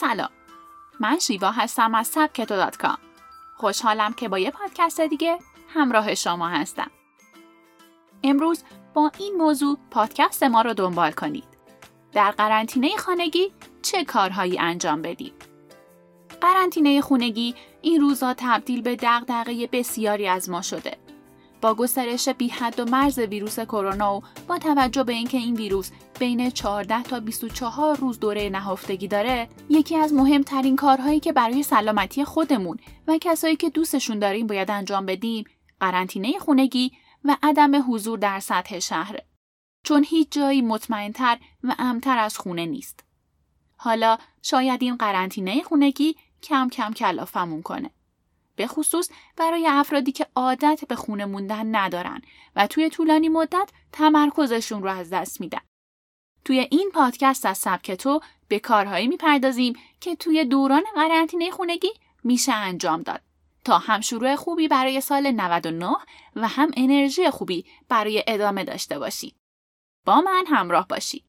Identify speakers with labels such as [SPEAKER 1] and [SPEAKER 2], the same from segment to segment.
[SPEAKER 1] سلام. من شیوا هستم از سبکتو دات کام. خوشحالم که با یه پادکست دیگه همراه شما هستم. امروز با این موضوع پادکست ما رو دنبال کنید. در قرنطینه خانگی چه کارهایی انجام بدید؟ قرنطینه خونگی این روزا تبدیل به دغدغه بسیاری از ما شده. با گسترش بی و مرز ویروس کرونا و با توجه به اینکه این ویروس بین 14 تا 24 روز دوره نهفتگی داره یکی از مهمترین کارهایی که برای سلامتی خودمون و کسایی که دوستشون داریم باید انجام بدیم قرنطینه خونگی و عدم حضور در سطح شهره چون هیچ جایی مطمئنتر و امتر از خونه نیست. حالا شاید این قرنطینه خونگی کم کم کلافمون کنه. به خصوص برای افرادی که عادت به خونه موندن ندارن و توی طولانی مدت تمرکزشون رو از دست میدن. توی این پادکست از سبک تو به کارهایی می‌پردازیم که توی دوران قرنطینه خونگی میشه انجام داد تا هم شروع خوبی برای سال 99 و هم انرژی خوبی برای ادامه داشته باشید. با من همراه باشید.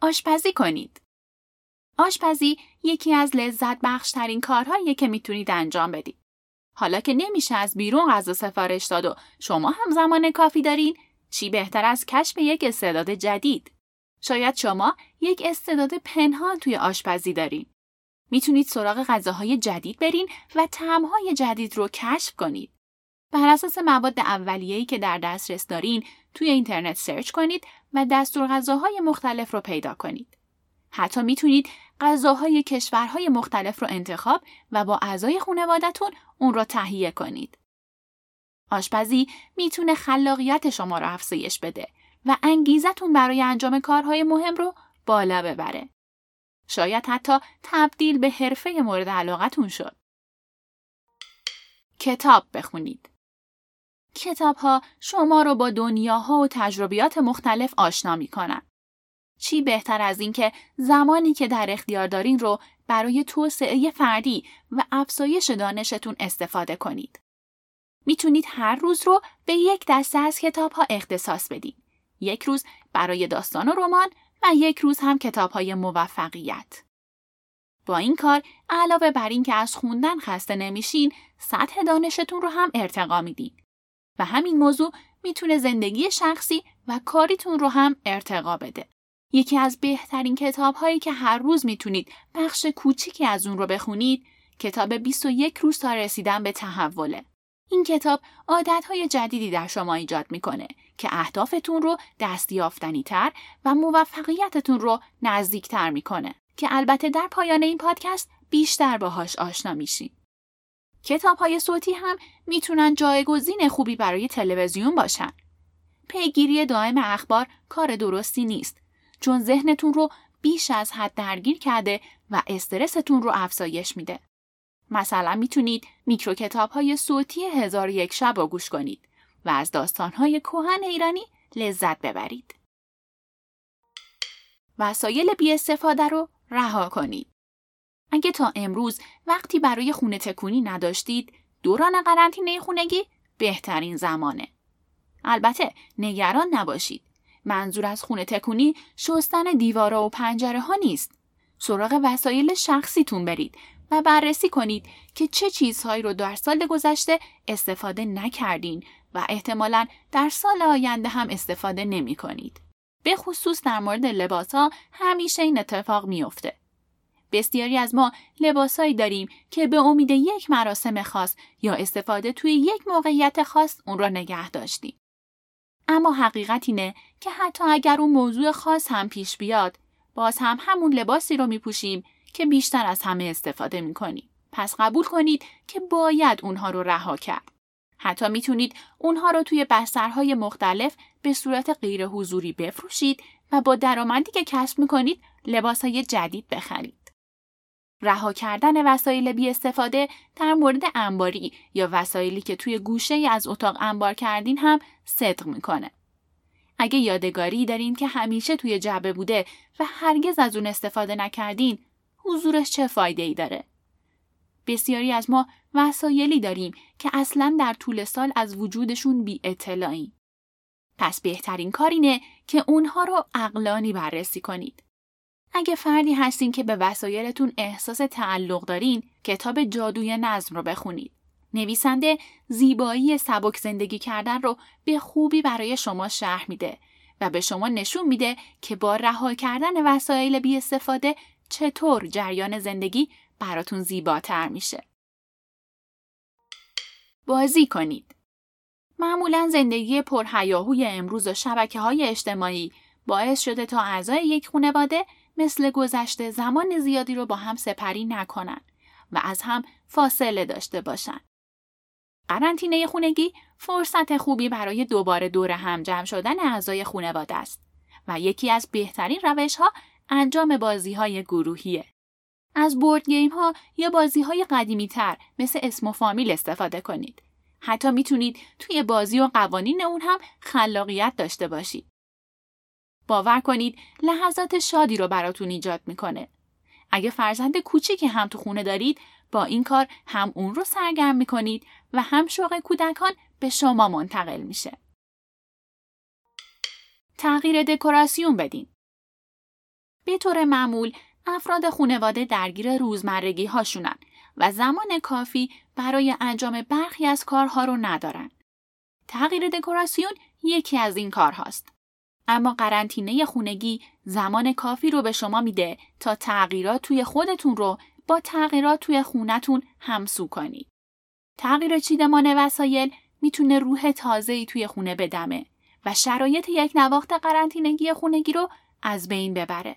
[SPEAKER 1] آشپزی کنید. آشپزی یکی از لذت بخشترین کارهاییه که می‌تونید انجام بدید. حالا که نمیشه از بیرون غذا سفارش داد و شما هم زمان کافی دارین، چی بهتر از کشف یک استعداد جدید؟ شاید شما یک استعداد پنهان توی آشپزی دارین. می‌تونید سراغ غذاهای جدید برین و طعمهای جدید رو کشف کنید. بر اساس مواد اولیه‌ای که در دسترس دارین توی اینترنت سرچ کنید و دستور غذاهای مختلف رو پیدا کنید. حتی می‌تونید غذاهای کشورهای مختلف رو انتخاب و با اعضای خانوادتون اون رو تهیه کنید. آشپزی می‌تونه خلاقیت شما رو افزایش بده و انگیزتون برای انجام کارهای مهم رو بالا ببره. شاید حتی تبدیل به حرفه مورد علاقتون شد. کتاب بخونید. کتاب ها شما رو با دنیاها و تجربیات مختلف آشنا می چی بهتر از اینکه زمانی که در اختیار دارین رو برای توسعه فردی و افزایش دانشتون استفاده کنید. می‌تونید هر روز رو به یک دسته از کتاب ها اختصاص بدین. یک روز برای داستان و رمان و یک روز هم کتاب های موفقیت. با این کار علاوه بر اینکه از خوندن خسته نمیشین، سطح دانشتون رو هم ارتقا میدین. و همین موضوع می‌تونه زندگی شخصی و کاریتون رو هم ارتقا بده. یکی از بهترین کتاب هایی که هر روز می‌تونید بخش کوچیکی از اون رو بخونید کتاب 21 روز تا رسیدن به تحوله. این کتاب های جدیدی در شما ایجاد می‌کنه که اهدافتون رو دستیافتنی تر و موفقیتتون رو نزدیکتر می‌کنه که البته در پایان این پادکست بیشتر باهاش آشنا میشین. کتاب های صوتی هم می‌تونن جایگزین خوبی برای تلویزیون باشن. پیگیری دائم اخبار کار درستی نیست چون ذهنتون رو بیش از حد درگیر کرده و استرستون رو افزایش میده. مثلا می‌تونید میکرو کتاب های صوتی هزار یک شب رو گوش کنید و از داستان های کوهن ایرانی لذت ببرید. وسایل بی استفاده رو رها کنید. اگه تا امروز وقتی برای خونه تکونی نداشتید، دوران قرنطینه خونگی بهترین زمانه. البته نگران نباشید. منظور از خونه تکونی شستن دیوارا و پنجره ها نیست. سراغ وسایل شخصیتون برید و بررسی کنید که چه چیزهایی رو در سال گذشته استفاده نکردین و احتمالا در سال آینده هم استفاده نمی کنید. به خصوص در مورد لباس ها همیشه این اتفاق میافته. بسیاری از ما لباسهایی داریم که به امید یک مراسم خاص یا استفاده توی یک موقعیت خاص اون را نگه داشتیم. اما حقیقت اینه که حتی اگر اون موضوع خاص هم پیش بیاد باز هم همون لباسی رو میپوشیم که بیشتر از همه استفاده می‌کنیم. پس قبول کنید که باید اونها رو رها کرد. حتی می‌تونید اونها رو توی بسترهای مختلف به صورت غیر حضوری بفروشید و با درآمدی که کسب می‌کنید لباسهای جدید بخرید. رها کردن وسایل بی استفاده در مورد انباری یا وسایلی که توی گوشه از اتاق انبار کردین هم صدق می‌کنه. اگه یادگاری دارین که همیشه توی جعبه بوده و هرگز از اون استفاده نکردین، حضورش چه فایده ای داره؟ بسیاری از ما وسایلی داریم که اصلا در طول سال از وجودشون بی اطلاعیم. پس بهترین کار اینه که اونها رو اقلانی بررسی کنید. اگه فردی هستین که به وسایلتون احساس تعلق دارین، کتاب جادوی نظم رو بخونید. نویسنده زیبایی سبک زندگی کردن رو به خوبی برای شما شرح میده و به شما نشون میده که با رها کردن وسایل بی استفاده چطور جریان زندگی براتون زیباتر میشه. بازی کنید. معمولا زندگی پرهیاهوی امروز و شبکه های اجتماعی باعث شده تا اعضای یک خانواده مثل گذشته زمان زیادی رو با هم سپری نکنن و از هم فاصله داشته باشن. قرنطینه خونگی فرصت خوبی برای دوباره دور هم جمع شدن اعضای خانواده است و یکی از بهترین روش ها انجام بازی های گروهیه. از بورد گیم ها یا بازی های قدیمی تر مثل اسم و فامیل استفاده کنید. حتی می‌تونید توی بازی و قوانین اون هم خلاقیت داشته باشید. باور کنید لحظات شادی رو براتون ایجاد می‌کنه. اگه فرزند کوچیکی هم تو خونه دارید با این کار هم اون رو سرگرم می‌کنید و هم شوق کودکان به شما منتقل میشه. تغییر دکوراسیون بدین. به طور معمول افراد خانواده درگیر روزمرگی هاشونن و زمان کافی برای انجام برخی از کارها رو ندارن. تغییر دکوراسیون یکی از این کارهاست. اما قرنطینه خونگی زمان کافی رو به شما میده تا تغییرات توی خودتون رو با تغییرات توی خونتون همسو کنید. تغییر چیدمان وسایل می‌تونه روح تازه‌ای توی خونه بدمه و شرایط یک نواخت قرنطینگی خونگی رو از بین ببره.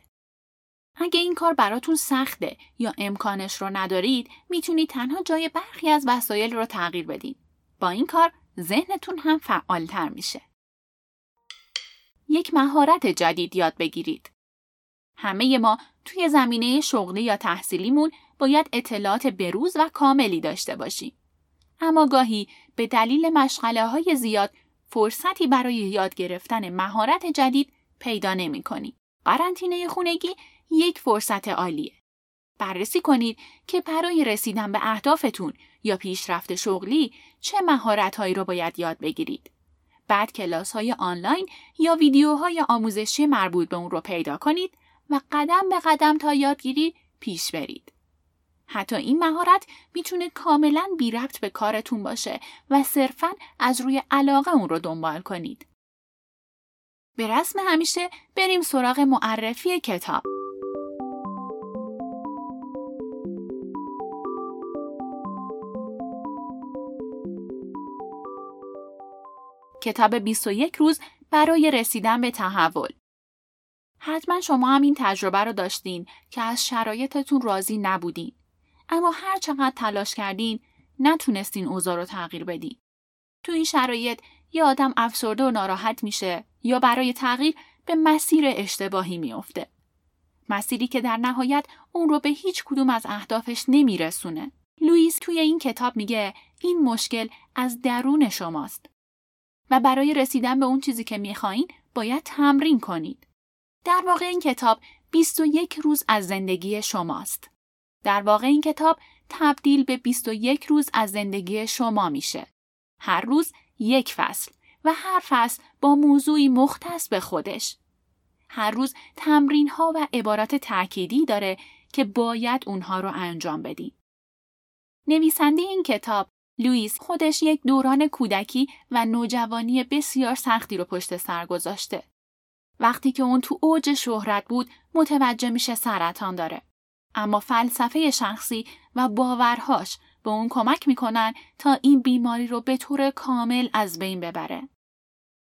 [SPEAKER 1] اگه این کار براتون سخته یا امکانش رو ندارید می‌تونید تنها جای برخی از وسایل رو تغییر بدین. با این کار ذهنتون هم فعالتر میشه. یک مهارت جدید یاد بگیرید. همه ما توی زمینه شغلی یا تحصیلیمون باید اطلاعات بروز و کاملی داشته باشیم. اما گاهی به دلیل مشغله های زیاد فرصتی برای یاد گرفتن مهارت جدید پیدا نمی کنیم. قرنطینه خونگی یک فرصت عالیه. بررسی کنید که برای رسیدن به اهدافتون یا پیشرفت شغلی چه مهارت هایی رو باید یاد بگیرید. بعد کلاس های آنلاین یا ویدیوهای آموزشی مربوط به اون رو پیدا کنید و قدم به قدم تا یادگیری پیش برید. حتی این مهارت می‌تونه کاملا بی ربط به کارتون باشه و صرفا از روی علاقه اون رو دنبال کنید. به رسم همیشه بریم سراغ معرفی کتاب. کتاب 21 روز برای رسیدن به تحول. حتما شما هم این تجربه رو داشتین که از شرایطتون راضی نبودین. اما هر چقدر تلاش کردین نتونستین اوضاع رو تغییر بدین. تو این شرایط یه آدم افسرده و ناراحت میشه یا برای تغییر به مسیر اشتباهی میافته. مسیری که در نهایت اون رو به هیچ کدوم از اهدافش نمیرسونه. لوئیس توی این کتاب میگه این مشکل از درون شماست. و برای رسیدن به اون چیزی که می‌خواین باید تمرین کنید. در واقع این کتاب 21 روز از زندگی شماست. در واقع این کتاب تبدیل به 21 روز از زندگی شما میشه. هر روز یک فصل و هر فصل با موضوعی مختص به خودش. هر روز تمرین ها و عبارات تأکیدی داره که باید اونها رو انجام بدین. نویسنده این کتاب لوئیس خودش یک دوران کودکی و نوجوانی بسیار سختی رو پشت سر گذاشته. وقتی که اون تو اوج شهرت بود متوجه میشه سرطان داره. اما فلسفه شخصی و باورهاش به اون کمک می‌کنن تا این بیماری رو به طور کامل از بین ببره.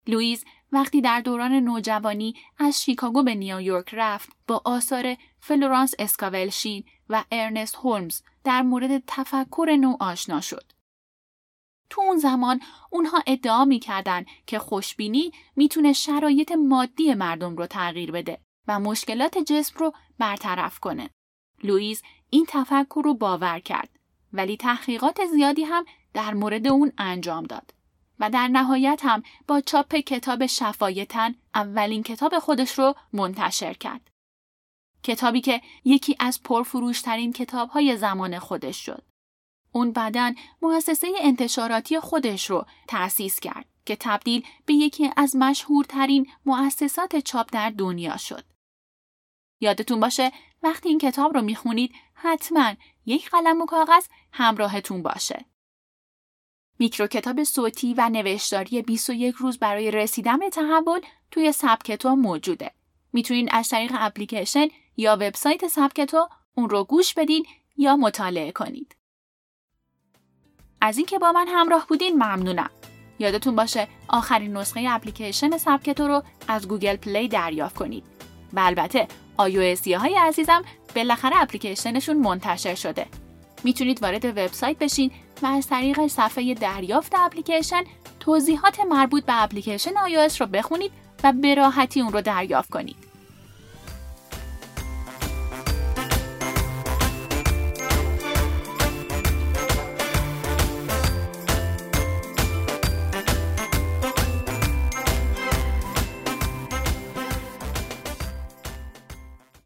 [SPEAKER 1] لوئیس وقتی در دوران نوجوانی از شیکاگو به نیویورک رفت با آثار فلورانس اسکاول شین و ارنست هولمز در مورد تفکر نو آشنا شد. تو اون زمان اونها ادعا می‌کردن که خوشبینی می‌تونه شرایط مادی مردم رو تغییر بده و مشکلات جسم رو برطرف کنه. لوئیس این تفکر رو باور کرد ولی تحقیقات زیادی هم در مورد اون انجام داد و در نهایت هم با چاپ کتاب شفایتن اولین کتاب خودش رو منتشر کرد. کتابی که یکی از پرفروشترین کتابهای زمان خودش شد. اون بعدا مؤسسه انتشاراتی خودش رو تأسیس کرد که تبدیل به یکی از مشهورترین مؤسسات چاپ در دنیا شد. یادتون باشه وقتی این کتاب رو می‌خونید حتما یک قلم و کاغذ همراهتون باشه. میکرو کتاب صوتی و نوشتاری 21 روز برای رسیدن به تحول توی سبکتو موجوده. می‌تونین از طریق اپلیکیشن یا وبسایت سبکتو اون رو گوش بدین یا مطالعه کنید. از اینکه با من همراه بودین ممنونم. یادتون باشه آخرین نسخه اپلیکیشن سبکتو رو از گوگل پلی دریافت کنید. و البته iOS های عزیزم بالاخره اپلیکیشنشون منتشر شده. می‌تونید وارد وبسایت بشین و از طریق صفحه دریافت اپلیکیشن توضیحات مربوط به اپلیکیشن iOS رو بخونید و به راحتی اون رو دریافت کنید.